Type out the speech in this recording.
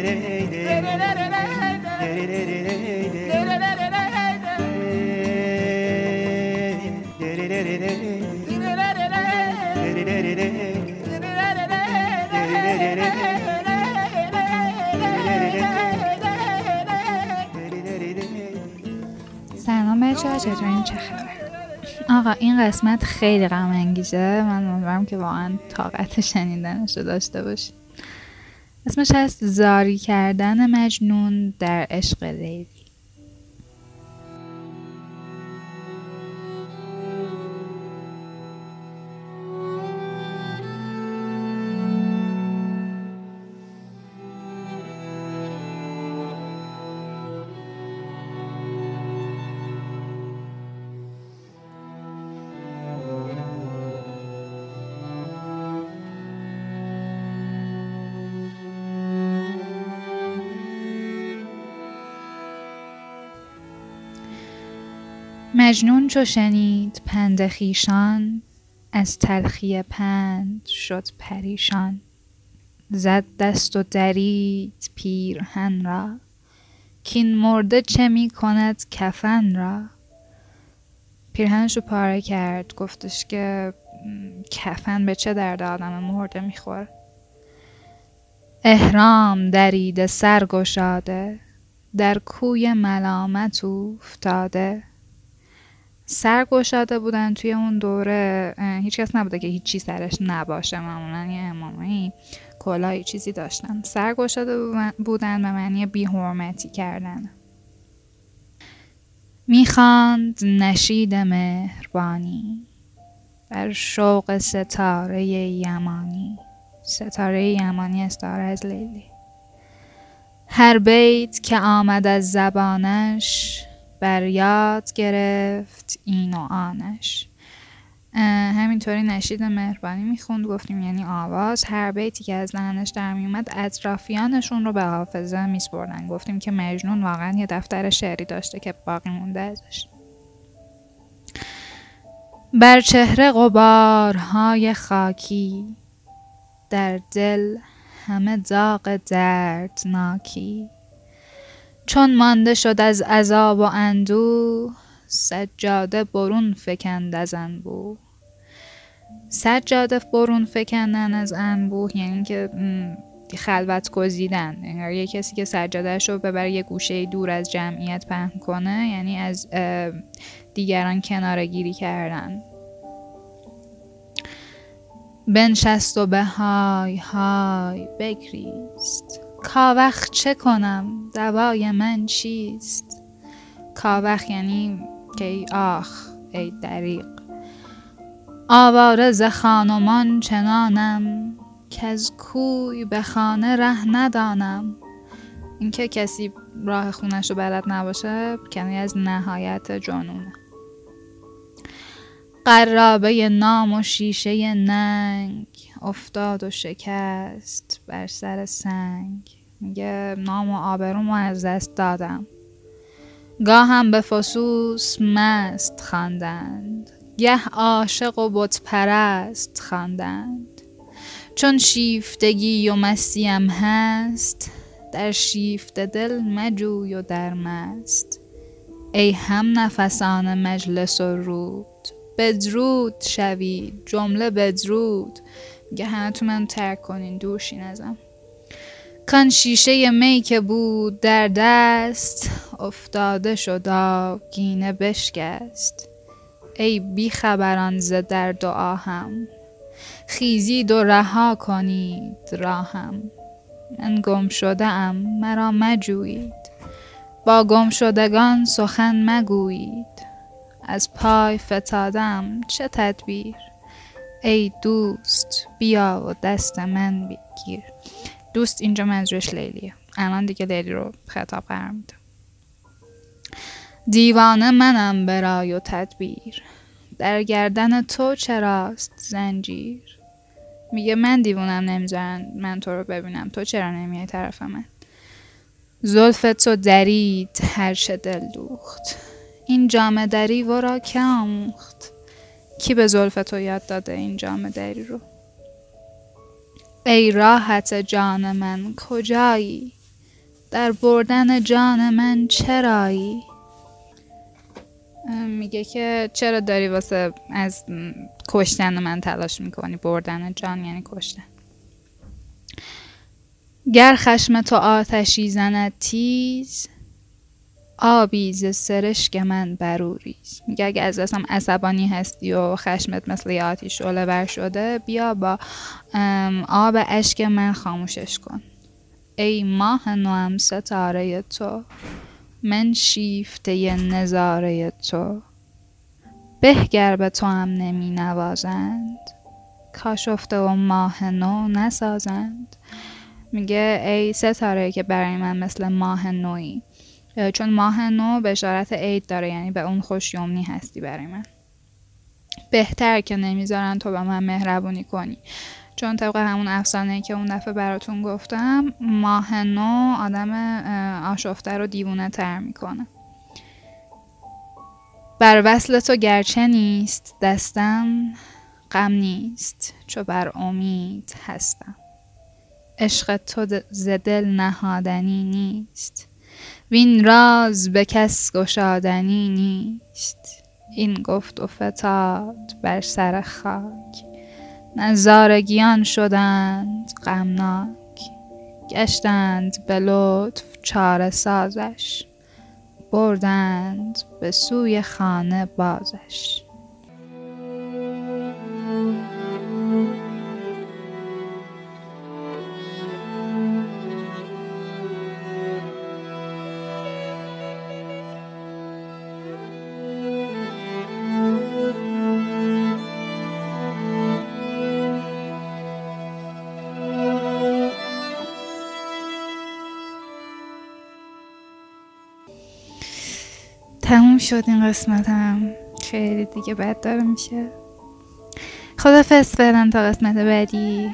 سلام بچه چطورین؟ چه خبر؟ آقا این قسمت خیلی غم انگیزه. من امیدوارم که واقعا طاقت شنیدنش رو داشته باشید اسمش هست زاری کردن مجنون در عشق لیلی مجنون چو شنید پند خویشان از تلخی پند شد پریشان. زد دست و درید پیرهن را کین مرده چه می کند کفن را. پیرهنش رو پاره کرد گفتش که کفن به چه درد آدم مرده می‌خوره احرام درید سر گشاده در کوی ملامت افتاده سر گشاده بودن توی اون دوره هیچ کس نبوده که هیچی سرش نباشه. معمولا یه امامه کلاهی چیزی داشتن. سر گشاده بودن به معنی بی حرمتی کردن. می‌خواند نشید مهربانی بر شوق ستاره یمانی ستاره یمانی استاره از لیلی. هر بیت که آمد از زبانش بر یاد گرفت این و آنش. همینطوری نشید مهربانی می‌خوند. گفتیم یعنی آواز. هر بیتی که از دهنش در میومد اطرافیانشون رو به حافظه میسپردن گفتیم که مجنون واقعا یه دفتر شعری داشته که باقی مونده ازش. بر چهره غبارهای خاکی در دل همه داغ دردناکی. چون مانده شد از عذاب و اندوه سجاده برون فکند از انبوه. سجاده برون فکندن از انبوه یعنی که خلوت گزیدن. انگار یه کسی که سجادهش رو ببره یه گوشه دور از جمعیت پهن کنه یعنی از دیگران کناره گیری کردن. بنشست و به های های بگریست. کاوخ چه کنم؟ دوای من چیست؟ کاوخ یعنی که ای آخ ای دریق آواره ز خانمان چنانم که از کوی به خانه ره ندانم. اینکه کسی راه خونش رو بلد نباشه کنی از نهایت جنونه قرابه نام و شیشه ننگ. افتاد و شکست بر سر سنگ. میگه نام و آبرومو از دست دادم. گاهم به فسوس مست خواندند. گه عاشق و بت پرست خواندند. چون شیفتگی و مستیم هست در شیفته دل مجوی و در مست. ای هم نفسان مجلس و رود بدرود شوید جمله بدرود. میگه همه من ترک کنین دورشین ازم. کان شیشه می که بود در دست افتاده شد گینه بشکست. ای بی خبران ز درد و آهم. خیزید و رها کنید راهم. من گم شده ام مرا مجویید با گم شدگان سخن مگویید از پای فتادم چه تدبیر؟ ای دوست بیا و دست من بگیر. دوست اینجا منظورش لیلیه. الان دیگه لیلی رو خطاب قرار میده دیوانه منم برای و تدبیر. در گردن تو چراست زنجیر؟ میگه من دیوونم نمی‌ذارن من تو رو ببینم. تو چرا نمیای طرف من؟ زلف تو درید هر چه دل دوخت. این جامه دری ورا که آموخت. کی به زلف تو یاد داده این جامه دری رو؟ ای راحت جان من کجایی؟ در بردن جان من چرایی؟ میگه که چرا داری واسه از کشتن من تلاش می‌کنی؟ بردن جان یعنی کشتن. گر خشم تو آتشی زند تیز آبی ز سرشک من بروریز. میگه اگه از دستم عصبانی هستی و خشمت مثل یه آتیش شعله بر شده بیا با آب اشک من خاموشش کن. ای ماه نوام ستاره تو من شیفته نظاره تو. بهگر به تو هم نمی نوازند کاشفته و ماه نو نسازند. میگه ای ستاره که برای من مثل ماه نوی چون ماه نو بشارت عید داره یعنی به اون خوشیومنی هستی برای من. بهتر که نمی‌ذارن تو به من مهربونی کنی. چون طبق همون افسانه که اون دفعه براتون گفتم ماه نو آدم آشفته رو دیوونه تر می‌کنه. بر وصل تو گرچه نیست دستم غم نیست چو بر امید هستم. عشق تو ز دل نهادنی نیست. وین راز به کس گشادنی نیست. این گفت و فتاد بر سر خاک. نظارگیان شدند غمناک. گشتند به لطف چاره سازش. بردند به سوی خانه بازش. تموم شد این قسمت هم. خیلی دیگه بد داره میشه. خدافز فعلا تا قسمت بعدی.